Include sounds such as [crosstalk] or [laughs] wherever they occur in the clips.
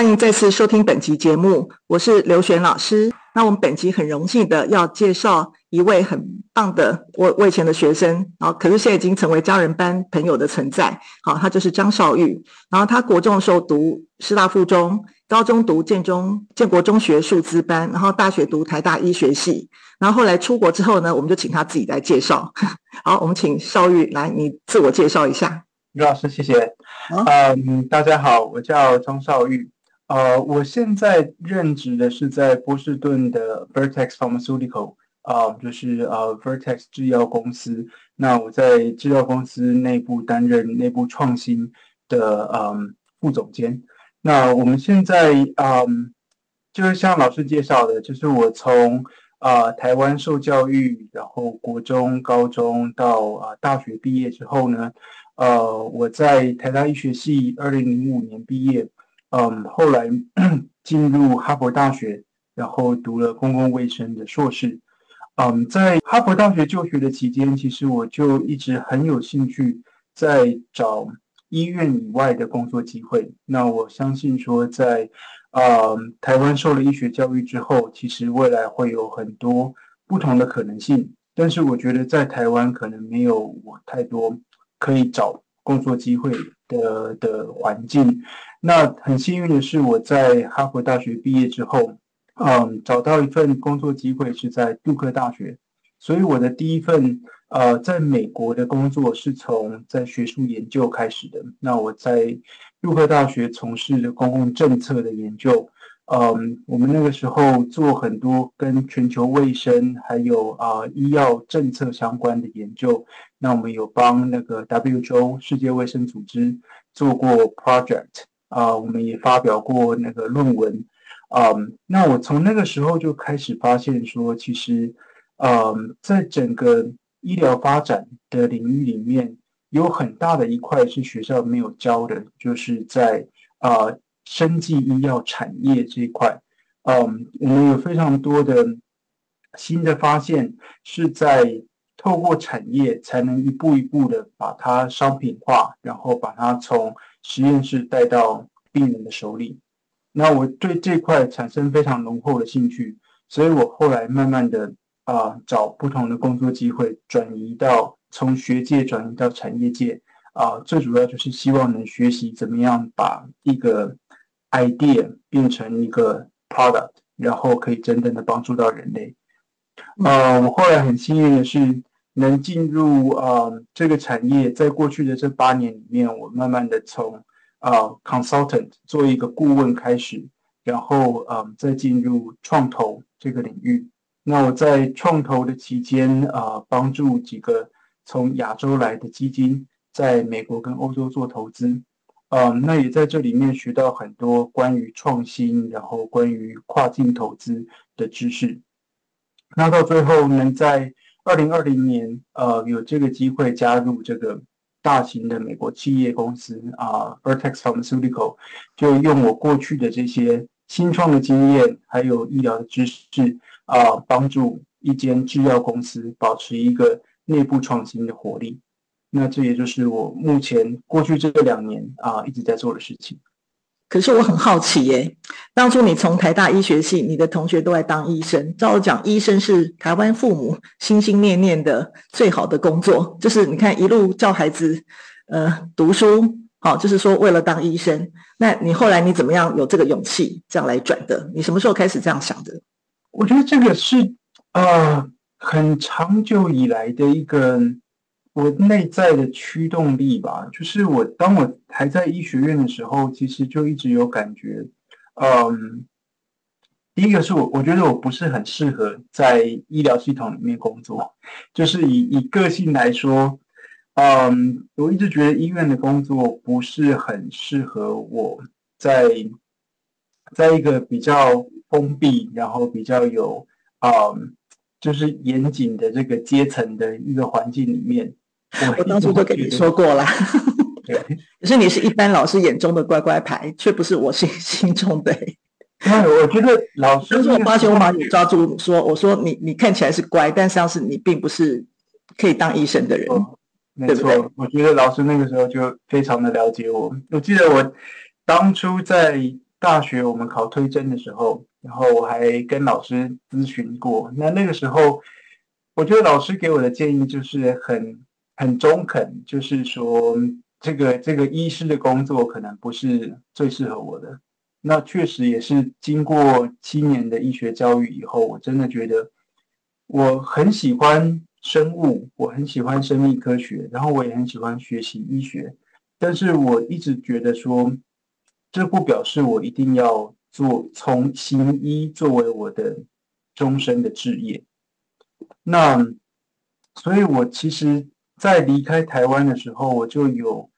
欢迎再次收听本集节目，我是刘璇老师。那我们本集很荣幸的要介绍一位很棒的我我以前的学生，然后可是现在已经成为家人般朋友的存在。好，他就是张少玉。然后他国中的时候读师大附中，高中读建中建国中学数资班，然后大学读台大医学系。然后后来出国之后呢，我们就请他自己来介绍。[laughs] 好，我们请少玉来，你自我介绍一下。刘老师，谢谢。嗯、呃，大家好，我叫张少玉。呃，我现在任职的是在波士顿的 Vertex Pharmaceutical，啊、就是呃 Vertex 制药公司。那我在制药公司内部担任内部创新的嗯、副总监。那我们现在嗯、就是像老师介绍的，就是我从啊、台湾受教育，然后国中、高中到啊、大学毕业之后呢，呃，我在台大医学系二零零五年毕业。嗯，后来 [clears throat] 进入哈佛大学，然后读了公共卫生的硕士。嗯，在哈佛大学就学的期间，其实我就一直很有兴趣在找医院以外的工作机会。那我相信说在，在嗯台湾受了医学教育之后，其实未来会有很多不同的可能性。但是我觉得在台湾可能没有我太多可以找工作机会的的环境。那很幸运的是，我在哈佛大学毕业之后，嗯，找到一份工作机会是在杜克大学，所以我的第一份呃，在美国的工作是从在学术研究开始的。那我在杜克大学从事的公共政策的研究，嗯，我们那个时候做很多跟全球卫生还有啊、医药政策相关的研究。那我们有帮那个 WHO 世界卫生组织做过 project。啊、我们也发表过那个论文，嗯，那我从那个时候就开始发现说，其实，嗯，在整个医疗发展的领域里面，有很大的一块是学校没有教的，就是在啊、生技医药产业这一块，嗯，我们有非常多的新的发现，是在透过产业才能一步一步的把它商品化，然后把它从实验室带到病人的手里，那我对这块产生非常浓厚的兴趣，所以我后来慢慢的啊、找不同的工作机会，转移到从学界转移到产业界。啊、最主要就是希望能学习怎么样把一个 idea 变成一个 product，然后可以真正的帮助到人类。呃，我后来很幸运的是能进入、呃、这个产业，在过去的这八年里面，我慢慢的从啊、consultant 做一个顾问开始，然后嗯，um, 再进入创投这个领域。那我在创投的期间啊，uh, 帮助几个从亚洲来的基金在美国跟欧洲做投资，嗯、那也在这里面学到很多关于创新，然后关于跨境投资的知识。那到最后能在二零二零年呃有这个机会加入这个。大型的美国企业公司啊，Vertex Pharmaceutical 就用我过去的这些新创的经验，还有医疗的知识啊，帮助一间制药公司保持一个内部创新的活力。那这也就是我目前过去这两年啊一直在做的事情。可是我很好奇耶，当初你从台大医学系，你的同学都在当医生。照我讲，医生是台湾父母心心念念的最好的工作，就是你看一路教孩子呃读书，好，就是说为了当医生。那你后来你怎么样有这个勇气这样来转的？你什么时候开始这样想的？我觉得这个是呃很长久以来的一个。我内在的驱动力吧，就是我当我还在医学院的时候，其实就一直有感觉，嗯，第一个是我我觉得我不是很适合在医疗系统里面工作，就是以以个性来说，嗯，我一直觉得医院的工作不是很适合我在，在一个比较封闭，然后比较有，嗯，就是严谨的这个阶层的一个环境里面。我当初就跟你说过了 [laughs] [laughs] 可是你是一般老师眼中的乖乖牌，却不是我心 [laughs] 心中的。那我觉得老师，但是我发现我把你抓住说，我说你你看起来是乖，但实际上是你并不是可以当医生的人。哦、没错，对对，我觉得老师那个时候就非常的了解我。我记得我当初在大学我们考推甄的时候，然后我还跟老师咨询过。那那个时候，我觉得老师给我的建议就是很很中肯，就是说这个这个医师的工作可能不是最适合我的。那确实也是经过七年的医学教育以后，我真的觉得我很喜欢生物，我很喜欢生命科学，然后我也很喜欢学习医学。但是我一直觉得说，这不表示我一定要做从行医作为我的终身的志业。那所以，我其实，在离开台湾的时候，我就有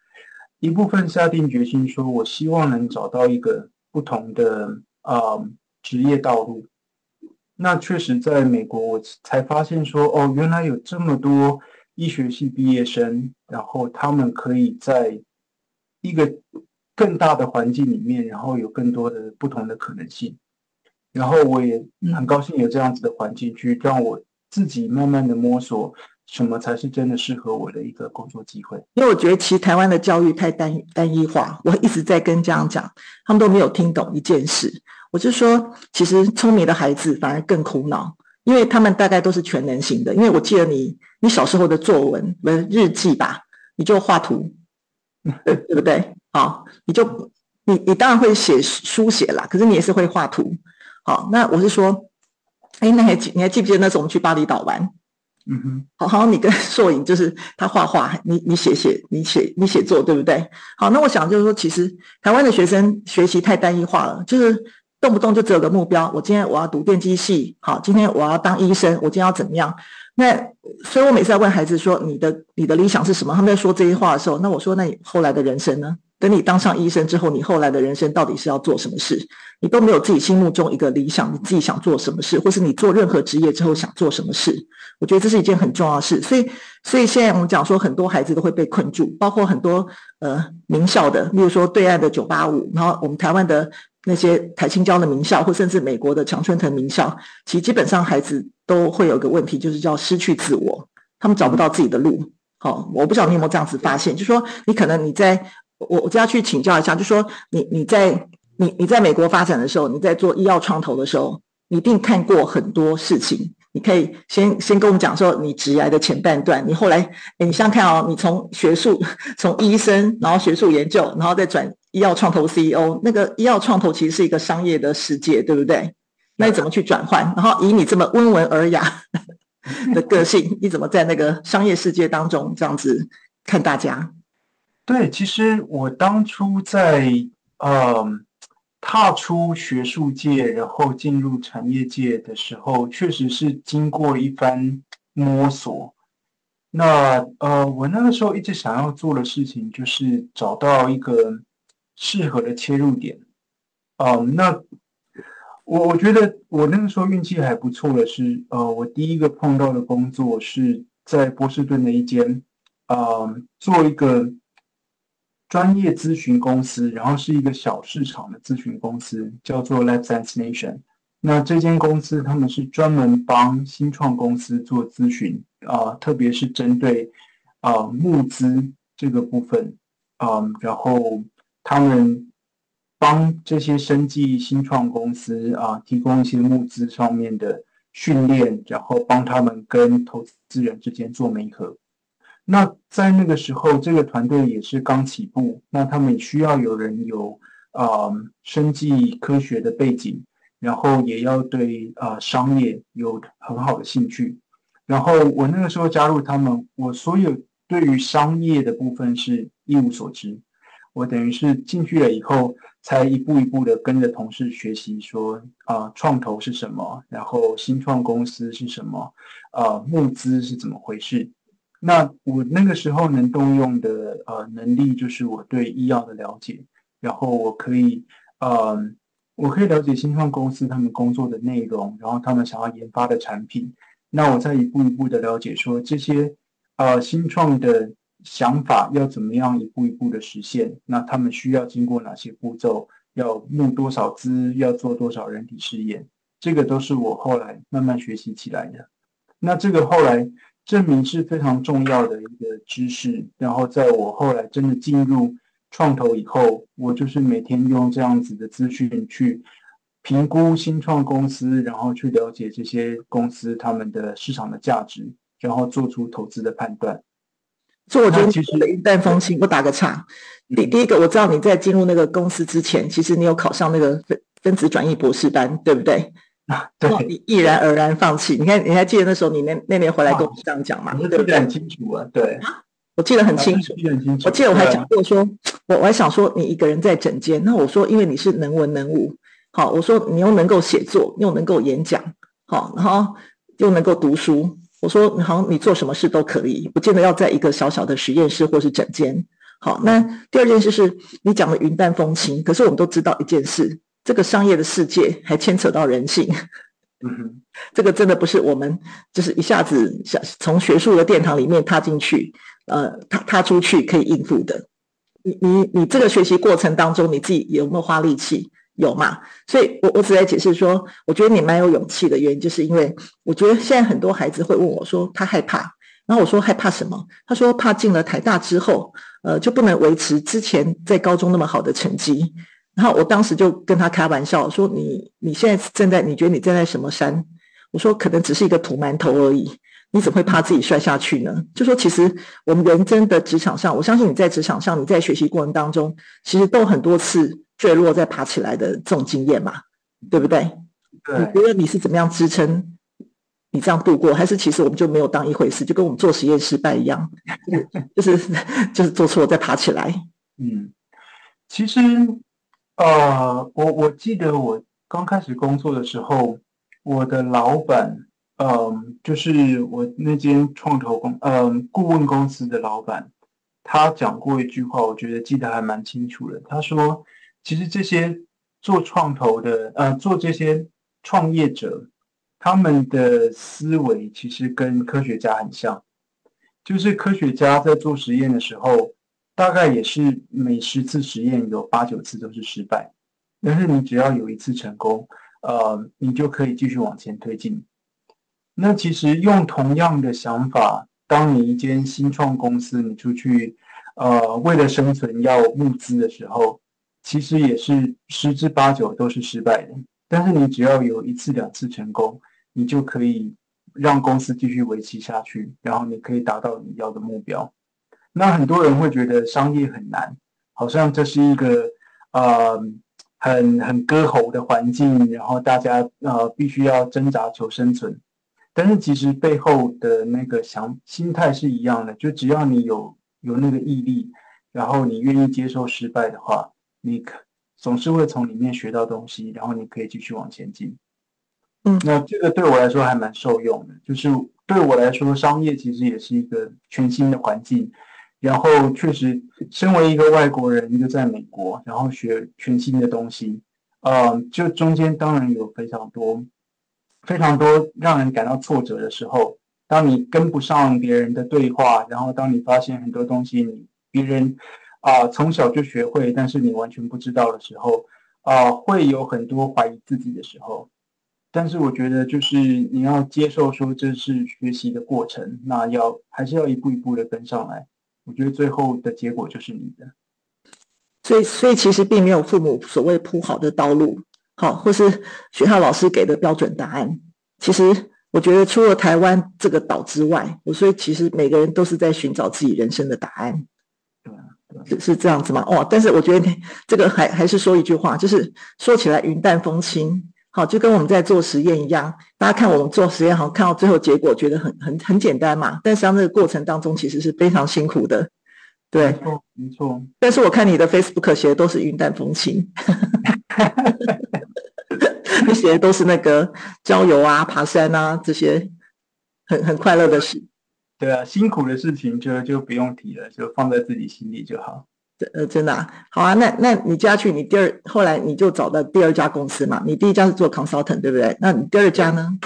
一部分下定决心，说我希望能找到一个。不同的啊、职业道路，那确实在美国，我才发现说，哦，原来有这么多医学系毕业生，然后他们可以在一个更大的环境里面，然后有更多的不同的可能性。然后我也很高兴有这样子的环境，去让我自己慢慢的摸索。什么才是真的适合我的一个工作机会？因为我觉得其实台湾的教育太单单一化，我一直在跟家长讲，他们都没有听懂一件事。我就说，其实聪明的孩子反而更苦恼，因为他们大概都是全能型的。因为我记得你，你小时候的作文、不是日记吧，你就画图，对不对？好，你就你你当然会写书写啦，可是你也是会画图。好，那我是说，哎，那还记你还记不记得那时候我们去巴厘岛玩？嗯哼，好好，你跟硕颖就是他画画，[laughs] 你你写写，你写你写作，对不对？好，那我想就是说，其实台湾的学生学习太单一化了，就是动不动就只有个目标，我今天我要读电机系，好，今天我要当医生，我今天要怎么样？那所以我每次在问孩子说，你的你的理想是什么？他们在说这些话的时候，那我说，那你后来的人生呢？等你当上医生之后，你后来的人生到底是要做什么事？你都没有自己心目中一个理想，你自己想做什么事，或是你做任何职业之后想做什么事？我觉得这是一件很重要的事。所以，所以现在我们讲说，很多孩子都会被困住，包括很多呃名校的，例如说对岸的九八五，然后我们台湾的那些台青交的名校，或甚至美国的常春藤名校，其实基本上孩子都会有个问题，就是叫失去自我，他们找不到自己的路。好，我不知道你有没有这样子发现，就说你可能你在。我我就要去请教一下，就说你你在你你在美国发展的时候，你在做医药创投的时候，你一定看过很多事情。你可以先先跟我们讲说你职涯的前半段，你后来，诶你想看哦，你从学术 [laughs] 从医生，然后学术研究，然后再转医药创投 CEO，那个医药创投其实是一个商业的世界，对不对？那你怎么去转换？然后以你这么温文尔雅的个性，你怎么在那个商业世界当中这样子看大家？对，其实我当初在呃踏出学术界，然后进入产业界的时候，确实是经过一番摸索。那呃，我那个时候一直想要做的事情，就是找到一个适合的切入点。嗯、那我我觉得我那个时候运气还不错的是，呃，我第一个碰到的工作是在波士顿的一间，呃，做一个。专业咨询公司，然后是一个小市场的咨询公司，叫做 Labs Nation。那这间公司他们是专门帮新创公司做咨询啊、特别是针对啊、募资这个部分啊、然后他们帮这些生计新创公司啊、提供一些募资上面的训练，然后帮他们跟投资人之间做媒合。那在那个时候，这个团队也是刚起步，那他们需要有人有啊、呃、生计科学的背景，然后也要对啊、呃、商业有很好的兴趣。然后我那个时候加入他们，我所有对于商业的部分是一无所知，我等于是进去了以后，才一步一步的跟着同事学习说，呃、啊创投是什么，然后新创公司是什么，呃、募资是怎么回事。那我那个时候能动用的呃能力，就是我对医药的了解，然后我可以呃，我可以了解新创公司他们工作的内容，然后他们想要研发的产品，那我再一步一步的了解说这些呃新创的想法要怎么样一步一步的实现，那他们需要经过哪些步骤，要募多少资，要做多少人体试验，这个都是我后来慢慢学习起来的。那这个后来。证明是非常重要的一个知识，然后在我后来真的进入创投以后，我就是每天用这样子的资讯去评估新创公司，然后去了解这些公司他们的市场的价值，然后做出投资的判断。所以我觉得其实一旦风轻。我打个岔，第第一个我知道你在进入那个公司之前，其实你有考上那个分分子转译博士班，对不对？啊，[laughs] 对。你毅然而然放弃。你看，你还记得那时候你那那年回来跟我这样讲吗？我记得很清楚啊，对。我记得很清楚，我记得我还讲过说，我我还想说你一个人在整间，那我说因为你是能文能武，好，我说你又能够写作，又能够演讲，好，然后又能够读书。我说，好像你做什么事都可以，不见得要在一个小小的实验室或是整间。好，那第二件事是你讲的云淡风轻，可是我们都知道一件事，这个商业的世界还牵扯到人性。嗯哼，[laughs] 这个真的不是我们就是一下子想从学术的殿堂里面踏进去，呃，踏踏出去可以应付的。你你你这个学习过程当中，你自己有没有花力气？有嘛？所以我我只在解释说，我觉得你蛮有勇气的原因，就是因为我觉得现在很多孩子会问我说，他害怕，然后我说害怕什么？他说怕进了台大之后，呃，就不能维持之前在高中那么好的成绩。然后我当时就跟他开玩笑说，你你现在站在，你觉得你站在什么山？我说可能只是一个土馒头而已，你怎么会怕自己摔下去呢？就说其实我们人真的职场上，我相信你在职场上，你在学习过程当中，其实都很多次。坠落再爬起来的这种经验嘛，对不对？对。你觉得你是怎么样支撑你这样度过？还是其实我们就没有当一回事，就跟我们做实验失败一样，[laughs] 就是 [laughs] 就是做错了再爬起来。嗯，其实呃，我我记得我刚开始工作的时候，我的老板，嗯、就是我那间创投公，嗯、顾问公司的老板，他讲过一句话，我觉得记得还蛮清楚的。他说。其实这些做创投的，呃，做这些创业者，他们的思维其实跟科学家很像，就是科学家在做实验的时候，大概也是每十次实验有八九次都是失败，但是你只要有一次成功，呃，你就可以继续往前推进。那其实用同样的想法，当你一间新创公司，你出去，呃，为了生存要募资的时候。其实也是十之八九都是失败的，但是你只要有一次两次成功，你就可以让公司继续维持下去，然后你可以达到你要的目标。那很多人会觉得商业很难，好像这是一个呃很很割喉的环境，然后大家呃必须要挣扎求生存。但是其实背后的那个想心态是一样的，就只要你有有那个毅力，然后你愿意接受失败的话。你可总是会从里面学到东西，然后你可以继续往前进。嗯，那这个对我来说还蛮受用的。就是对我来说，商业其实也是一个全新的环境。然后确实，身为一个外国人，就在美国，然后学全新的东西。呃，就中间当然有非常多、非常多让人感到挫折的时候。当你跟不上别人的对话，然后当你发现很多东西你别人。啊，从小就学会，但是你完全不知道的时候，啊，会有很多怀疑自己的时候。但是我觉得，就是你要接受说这是学习的过程，那要还是要一步一步的跟上来。我觉得最后的结果就是你的。所以，所以其实并没有父母所谓铺好的道路，好，或是学校老师给的标准答案。其实，我觉得除了台湾这个岛之外，我所以其实每个人都是在寻找自己人生的答案。是是这样子吗？哦，但是我觉得这个还还是说一句话，就是说起来云淡风轻，好，就跟我们在做实验一样。大家看我们做实验，好像看到最后结果觉得很很很简单嘛，但实际上这个过程当中其实是非常辛苦的。对，没错，没错。但是我看你的 Facebook 写的都是云淡风轻，[laughs] 你写的都是那个郊游啊、爬山啊这些很很快乐的事。对啊，辛苦的事情就就不用提了，就放在自己心里就好。呃，真的啊，好啊。那那你接下去，你第二后来你就找到第二家公司嘛？你第一家是做 consultant 对不对？那你第二家呢？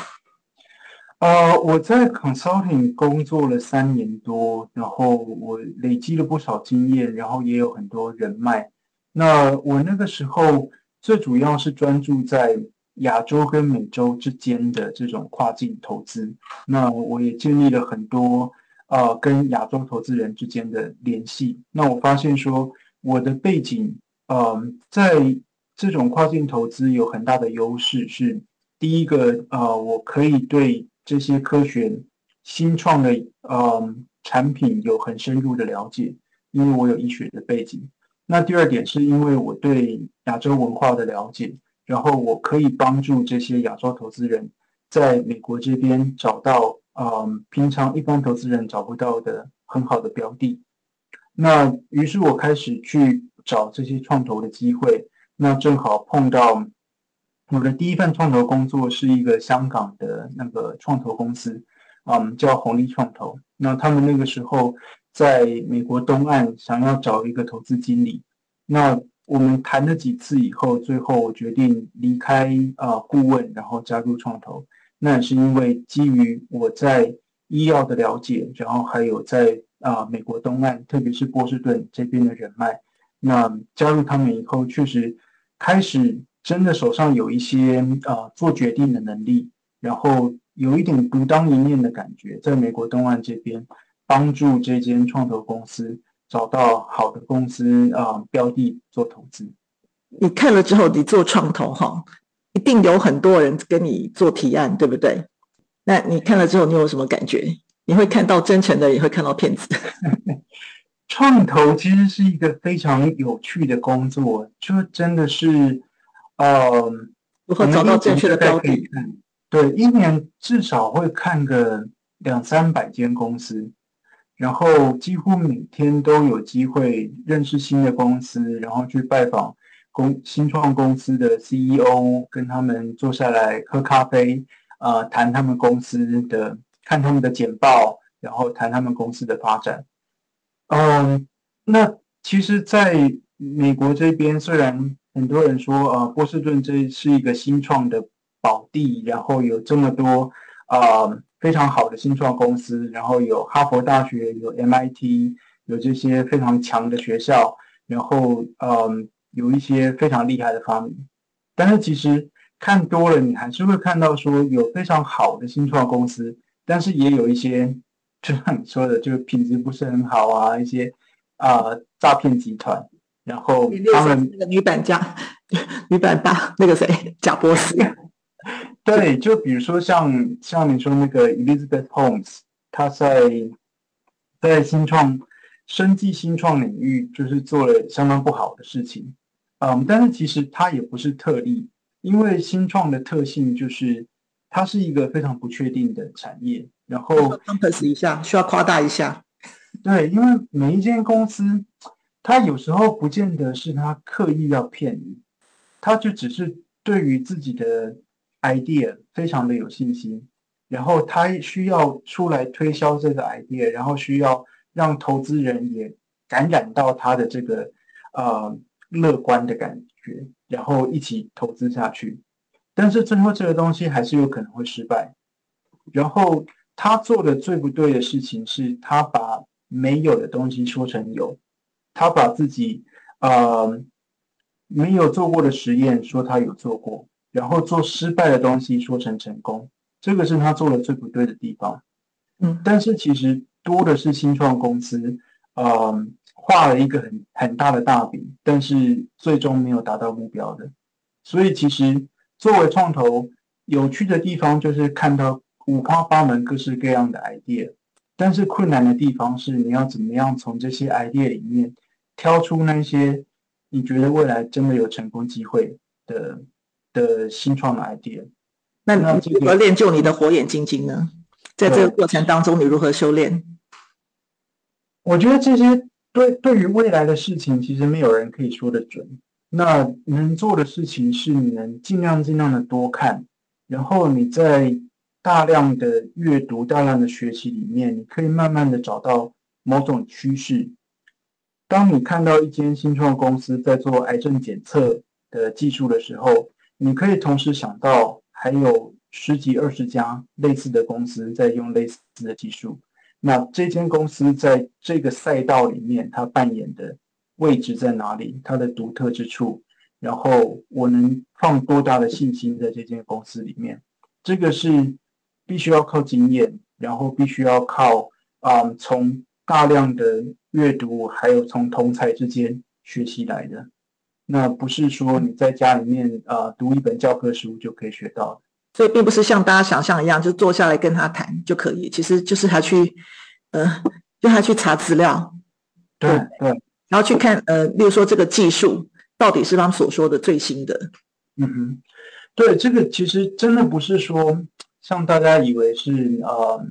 呃，我在 consulting 工作了三年多，然后我累积了不少经验，然后也有很多人脉。那我那个时候最主要是专注在。亚洲跟美洲之间的这种跨境投资，那我也建立了很多呃跟亚洲投资人之间的联系。那我发现说，我的背景，嗯，在这种跨境投资有很大的优势是，第一个，呃，我可以对这些科学新创的，嗯，产品有很深入的了解，因为我有医学的背景。那第二点是因为我对亚洲文化的了解，然后我可以帮助这些亚洲投资人在美国这边找到，嗯，平常一般投资人找不到的很好的标的。那于是我开始去找这些创投的机会，那正好碰到我的第一份创投工作是一个香港的那个创投公司，嗯，叫红利创投。那他们那个时候在美国东岸想要找一个投资经理，那我们谈了几次以后，最后我决定离开啊顾问，然后加入创投。那也是因为基于我在医药的了解，然后还有在。啊、美国东岸，特别是波士顿这边的人脉，那加入他们以后，确实开始真的手上有一些啊、做决定的能力，然后有一点独当一面的感觉，在美国东岸这边帮助这间创投公司找到好的公司啊、呃、标的做投资。你看了之后，你做创投哈，一定有很多人跟你做提案，对不对？那你看了之后，你有什么感觉？你会看到真诚的，也会看到骗子。[laughs] 创投其实是一个非常有趣的工作，就真的是，呃，如何找到正确的标的？对，一年至少会看个两三百间公司，然后几乎每天都有机会认识新的公司，然后去拜访公新创公司的 CEO，跟他们坐下来喝咖啡，呃，谈他们公司的。看他们的简报，然后谈他们公司的发展。嗯，那其实在美国这边，虽然很多人说，呃，波士顿这是一个新创的宝地，然后有这么多、呃、非常好的新创公司，然后有哈佛大学，有 MIT，有这些非常强的学校，然后嗯，有一些非常厉害的发明。但是其实看多了，你还是会看到说，有非常好的新创公司。但是也有一些，就像你说的，就是品质不是很好啊，一些啊、呃、诈骗集团，然后他们那个女版家，[laughs] 女版大那个谁，贾博士，[laughs] 对，就比如说像像你说那个 Elizabeth Holmes，她在在新创生技新创领域就是做了相当不好的事情，嗯，但是其实它也不是特例，因为新创的特性就是。它是一个非常不确定的产业，然后 compass 一下需要夸大一下，对，因为每一间公司，它有时候不见得是他刻意要骗你，他就只是对于自己的 idea 非常的有信心，然后他需要出来推销这个 idea，然后需要让投资人也感染到他的这个呃乐观的感觉，然后一起投资下去。但是最后这个东西还是有可能会失败。然后他做的最不对的事情是，他把没有的东西说成有，他把自己呃没有做过的实验说他有做过，然后做失败的东西说成成功，这个是他做的最不对的地方。嗯，但是其实多的是新创公司，呃，画了一个很很大的大饼，但是最终没有达到目标的。所以其实。作为创投，有趣的地方就是看到五花八门、各式各样的 idea，但是困难的地方是你要怎么样从这些 idea 里面挑出那些你觉得未来真的有成功机会的的新创的 idea。那你如何练就你的火眼金睛呢？在这个过程当中，你如何修炼？我觉得这些对对于未来的事情，其实没有人可以说得准。那能做的事情是，你能尽量尽量的多看，然后你在大量的阅读、大量的学习里面，你可以慢慢的找到某种趋势。当你看到一间新创公司在做癌症检测的技术的时候，你可以同时想到还有十几、二十家类似的公司在用类似的技术。那这间公司在这个赛道里面，它扮演的。位置在哪里？它的独特之处，然后我能放多大的信心在这间公司里面？这个是必须要靠经验，然后必须要靠啊、从大量的阅读，还有从同侪之间学习来的。那不是说你在家里面啊、读一本教科书就可以学到的。所以并不是像大家想象一样，就坐下来跟他谈就可以。其实就是他去，呃，让他去查资料，对对，然后去看，呃，例如说这个技术到底是他们所说的最新的。嗯哼，对，这个其实真的不是说像大家以为是，呃，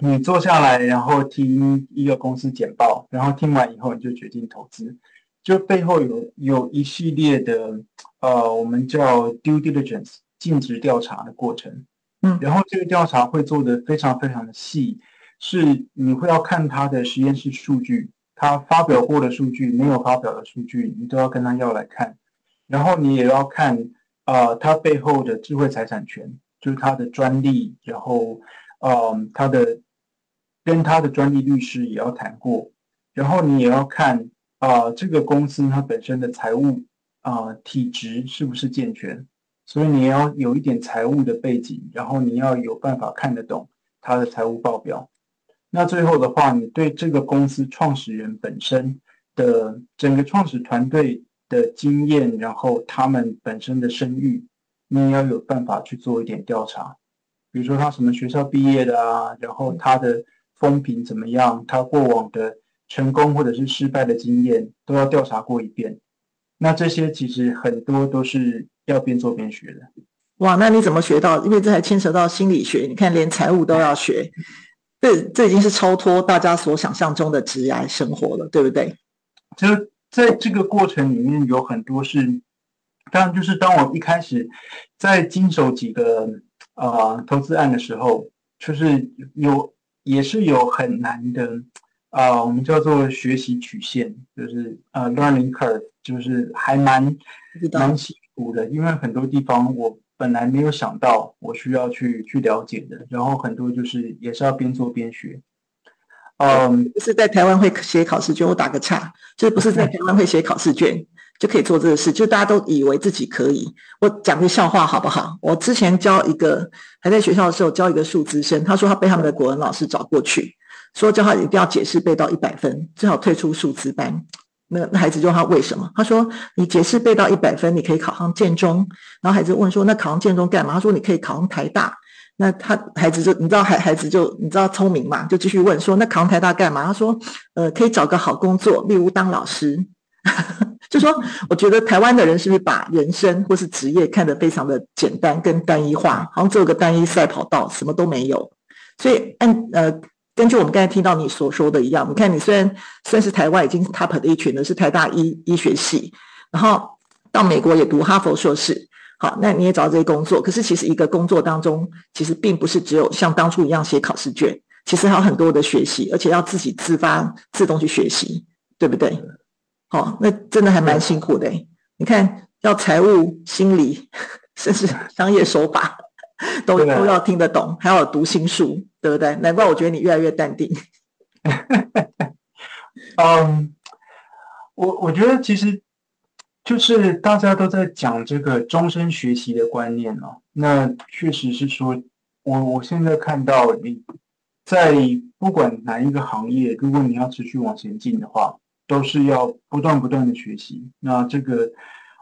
你坐下来然后听一个公司简报，然后听完以后你就决定投资，就背后有有一系列的，呃，我们叫 due diligence。尽职调查的过程，嗯，然后这个调查会做的非常非常的细，是你会要看他的实验室数据，他发表过的数据，没有发表的数据，你都要跟他要来看，然后你也要看啊，他背后的智慧财产权，就是他的专利，然后嗯，他的跟他的专利律师也要谈过，然后你也要看啊，这个公司它本身的财务啊体质是不是健全。所以你要有一点财务的背景，然后你要有办法看得懂他的财务报表。那最后的话，你对这个公司创始人本身的整个创始团队的经验，然后他们本身的声誉，你也要有办法去做一点调查。比如说他什么学校毕业的啊，然后他的风评怎么样，他过往的成功或者是失败的经验都要调查过一遍。那这些其实很多都是。要边做边学的，哇！那你怎么学到？因为这还牵扯到心理学，你看连财务都要学，这这已经是超脱大家所想象中的职业生活了，对不对？就在这个过程里面有很多是，当然就是当我一开始在经手几个啊、呃、投资案的时候，就是有也是有很难的啊、呃，我们叫做学习曲线，就是呃 learning curve，就是还蛮蛮细。的，因为很多地方我本来没有想到我需要去去了解的，然后很多就是也是要边做边学。嗯，不是在台湾会写考试卷，我打个岔，就是不是在台湾会写考试卷就可以做这个事，就大家都以为自己可以。我讲个笑话好不好？我之前教一个还在学校的时候教一个数资生，他说他被他们的国文老师找过去，说叫他一定要解释背到一百分，最好退出数资班。那那孩子就问他为什么？他说：“你解释背到一百分，你可以考上建中。”然后孩子问说：“那考上建中干嘛？”他说：“你可以考上台大。”那他孩子就你知道孩孩子就你知道聪明嘛，就继续问说：“那考上台大干嘛？”他说：“呃，可以找个好工作，例如当老师。[laughs] ”就说我觉得台湾的人是不是把人生或是职业看得非常的简单跟单一化，好像只有个单一赛跑道，什么都没有。所以按呃。根据我们刚才听到你所说的一样，你看你虽然算是台湾已经 top 的一群的是台大医医学系，然后到美国也读哈佛硕士，好，那你也找到这些工作。可是其实一个工作当中，其实并不是只有像当初一样写考试卷，其实还有很多的学习，而且要自己自发自动去学习，对不对？好，那真的还蛮辛苦的。你看，要财务、心理，[laughs] 甚至商业手法。[laughs] 都都要听得懂，还要读心术，对不对？难怪我觉得你越来越淡定。[laughs] 嗯，我我觉得其实就是大家都在讲这个终身学习的观念哦。那确实是说，我我现在看到你在不管哪一个行业，如果你要持续往前进的话，都是要不断不断的学习。那这个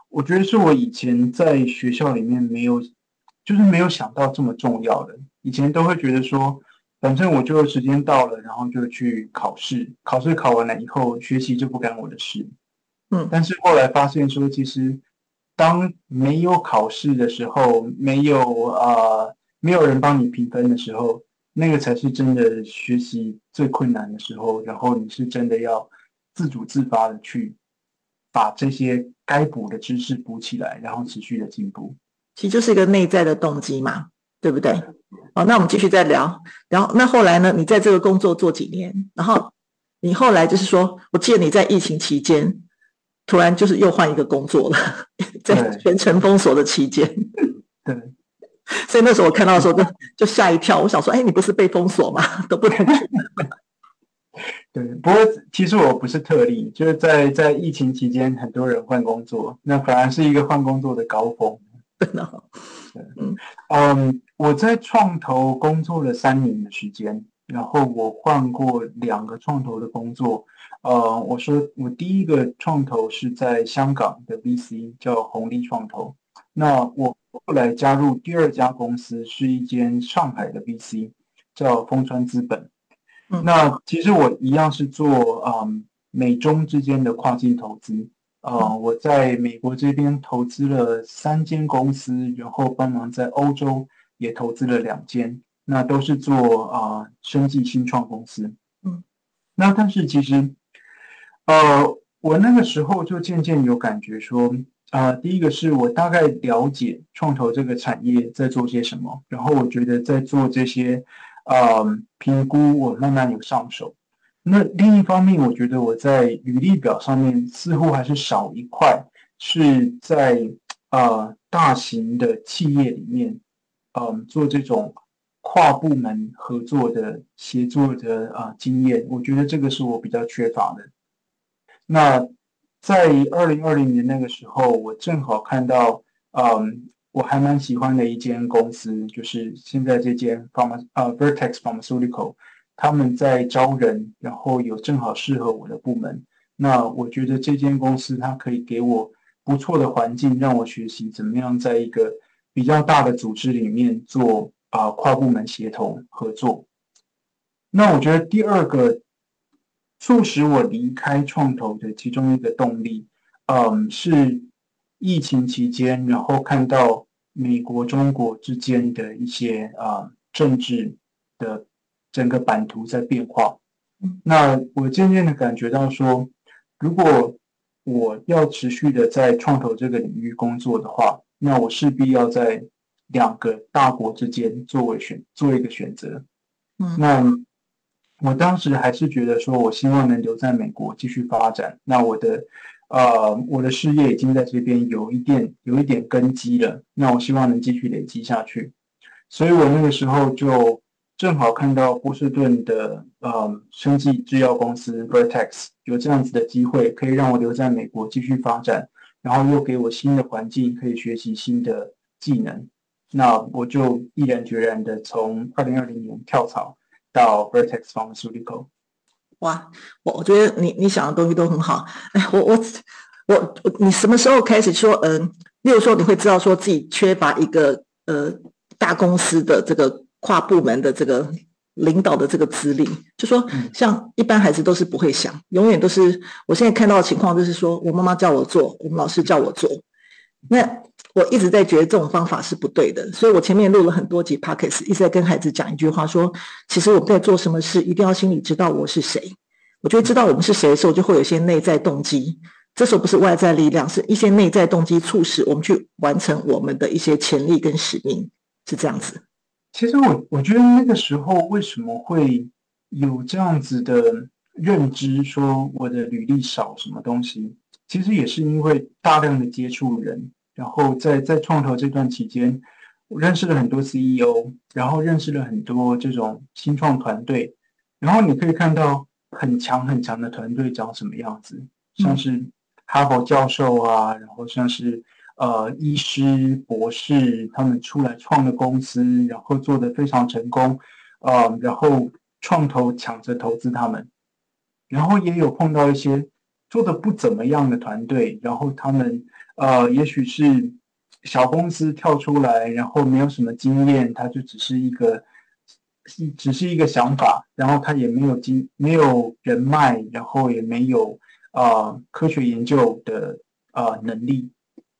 我觉得是我以前在学校里面没有。就是没有想到这么重要的，以前都会觉得说，反正我就时间到了，然后就去考试，考试考完了以后，学习就不干我的事。嗯，但是后来发现说，其实当没有考试的时候，没有啊、呃，没有人帮你评分的时候，那个才是真的学习最困难的时候。然后你是真的要自主自发的去把这些该补的知识补起来，然后持续的进步。其实就是一个内在的动机嘛，对不对？好，那我们继续再聊。然后，那后来呢？你在这个工作做几年？然后你后来就是说，我记得你在疫情期间，突然就是又换一个工作了，在全城封锁的期间。对。[laughs] 所以那时候我看到的时候就就吓一跳，我想说，哎，你不是被封锁吗？[laughs] 都不能去。[laughs] 对，不过其实我不是特例，就是在在疫情期间，很多人换工作，那反而是一个换工作的高峰。真的，嗯，嗯，我在创投工作了三年的时间，然后我换过两个创投的工作。呃，我说我第一个创投是在香港的 VC，叫红利创投。那我后来加入第二家公司，是一间上海的 VC，叫丰川资本。嗯、那其实我一样是做嗯美中之间的跨境投资。呃，我在美国这边投资了三间公司，然后帮忙在欧洲也投资了两间，那都是做啊、呃、生技新创公司。嗯，那但是其实，呃，我那个时候就渐渐有感觉说，啊、呃，第一个是我大概了解创投这个产业在做些什么，然后我觉得在做这些，呃，评估我慢慢有上手。那另一方面，我觉得我在履历表上面似乎还是少一块，是在呃大型的企业里面，嗯、做这种跨部门合作的协作的啊、经验。我觉得这个是我比较缺乏的。那在二零二零年那个时候，我正好看到，嗯，我还蛮喜欢的一间公司，就是现在这间 Pharma 呃 Vertex Pharmaceutical。他们在招人，然后有正好适合我的部门。那我觉得这间公司它可以给我不错的环境，让我学习怎么样在一个比较大的组织里面做啊、跨部门协同合作。那我觉得第二个促使我离开创投的其中一个动力，嗯，是疫情期间，然后看到美国中国之间的一些啊、政治的。整个版图在变化，那我渐渐的感觉到说，如果我要持续的在创投这个领域工作的话，那我势必要在两个大国之间作为选做一个选择。嗯，那我当时还是觉得说，我希望能留在美国继续发展。那我的呃，我的事业已经在这边有一点有一点根基了，那我希望能继续累积下去。所以我那个时候就。正好看到波士顿的呃生技制药公司 Vertex 有这样子的机会，可以让我留在美国继续发展，然后又给我新的环境，可以学习新的技能。那我就毅然决然的从二零二零年跳槽到 Vertex Pharmaceutical。哇，我我觉得你你想的东西都很好。哎，我我我你什么时候开始说嗯、呃，例如说你会知道说自己缺乏一个呃大公司的这个。跨部门的这个领导的这个资历，就说像一般孩子都是不会想，永远都是。我现在看到的情况就是说，我妈妈叫我做，我们老师叫我做。那我一直在觉得这种方法是不对的，所以我前面录了很多集 Podcast，一直在跟孩子讲一句话说，说其实我们在做什么事，一定要心里知道我是谁。我觉得知道我们是谁的时候，就会有一些内在动机。这时候不是外在力量，是一些内在动机促使我们去完成我们的一些潜力跟使命，是这样子。其实我我觉得那个时候为什么会有这样子的认知，说我的履历少什么东西，其实也是因为大量的接触人，然后在在创投这段期间，我认识了很多 CEO，然后认识了很多这种新创团队，然后你可以看到很强很强的团队长什么样子，像是哈佛教授啊，然后像是。呃，医师、博士，他们出来创的公司，然后做得非常成功，呃，然后创投抢着投资他们，然后也有碰到一些做的不怎么样的团队，然后他们呃，也许是小公司跳出来，然后没有什么经验，他就只是一个，只是一个想法，然后他也没有经，没有人脉，然后也没有呃科学研究的呃能力。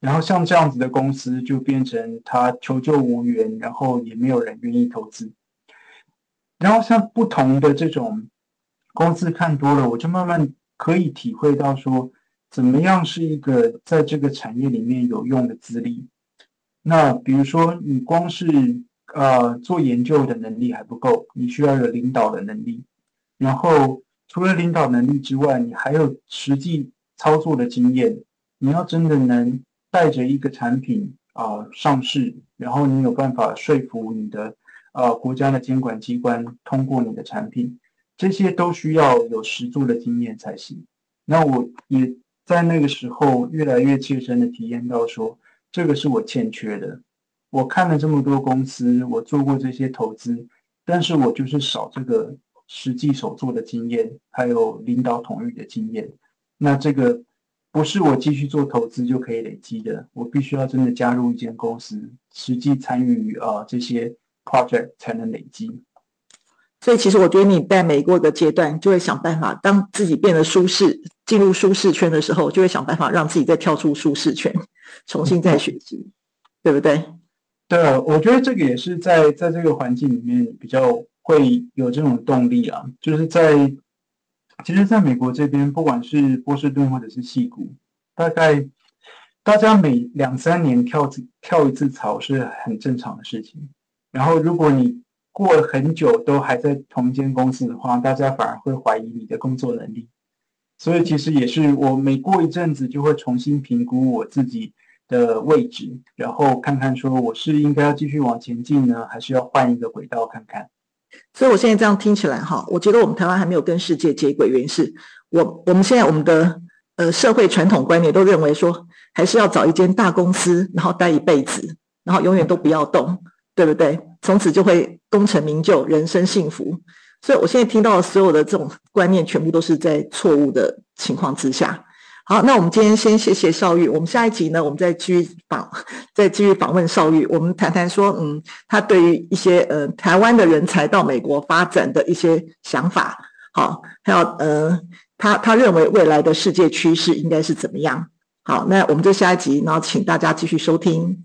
然后像这样子的公司就变成他求救无援，然后也没有人愿意投资。然后像不同的这种公司看多了，我就慢慢可以体会到说，怎么样是一个在这个产业里面有用的资历。那比如说，你光是呃做研究的能力还不够，你需要有领导的能力。然后除了领导能力之外，你还有实际操作的经验。你要真的能。带着一个产品啊、上市，然后你有办法说服你的呃国家的监管机关通过你的产品，这些都需要有实作的经验才行。那我也在那个时候越来越切身的体验到说，这个是我欠缺的。我看了这么多公司，我做过这些投资，但是我就是少这个实际手做的经验，还有领导统御的经验。那这个不是我继续做投资就可以累积的，我必须要真的加入一间公司，实际参与啊、呃、这些 project 才能累积。所以，其实我觉得你在每过一个阶段，就会想办法，当自己变得舒适，进入舒适圈的时候，就会想办法让自己再跳出舒适圈，[laughs] 重新再学习，嗯、对不对？对啊，我觉得这个也是在在这个环境里面比较会有这种动力啊。就是在其实，在美国这边，不管是波士顿或者是西谷，大概大家每两三年跳跳一次槽是很正常的事情。然后，如果你过了很久都还在同一间公司的话，大家反而会怀疑你的工作能力。所以其实也是我每过一阵子就会重新评估我自己的位置，然后看看说我是应该要继续往前进呢，还是要换一个轨道看看。所以我现在这样听起来哈，我觉得我们台湾还没有跟世界接轨，原因是我我们现在我们的呃社会传统观念都认为说，还是要找一间大公司，然后待一辈子，然后永远都不要动。对不对？从此就会功成名就，人生幸福。所以我现在听到的所有的这种观念，全部都是在错误的情况之下。好，那我们今天先谢谢邵玉。我们下一集呢，我们再继续访，再继续访问邵玉。我们谈谈说，嗯，他对于一些呃台湾的人才到美国发展的一些想法。好，还有呃，他他认为未来的世界趋势应该是怎么样？好，那我们就下一集，然后请大家继续收听。